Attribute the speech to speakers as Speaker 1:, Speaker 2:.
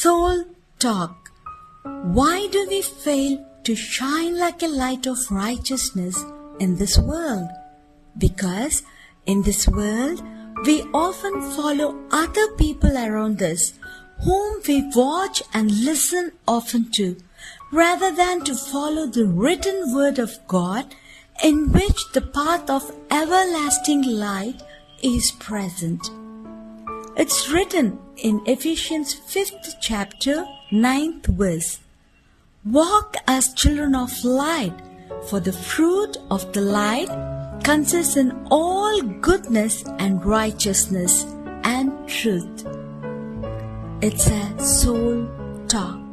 Speaker 1: Soul Talk. Why do we fail to shine like a light of righteousness in this world? Because in this world, we often follow other people around us whom we watch and listen often to, rather than to follow the written word of God in which the path of everlasting light is present. It's written in Ephesians 5th chapter, 9th verse. Walk as children of light, for the fruit of the light consists in all goodness and righteousness and truth. It's a soul talk.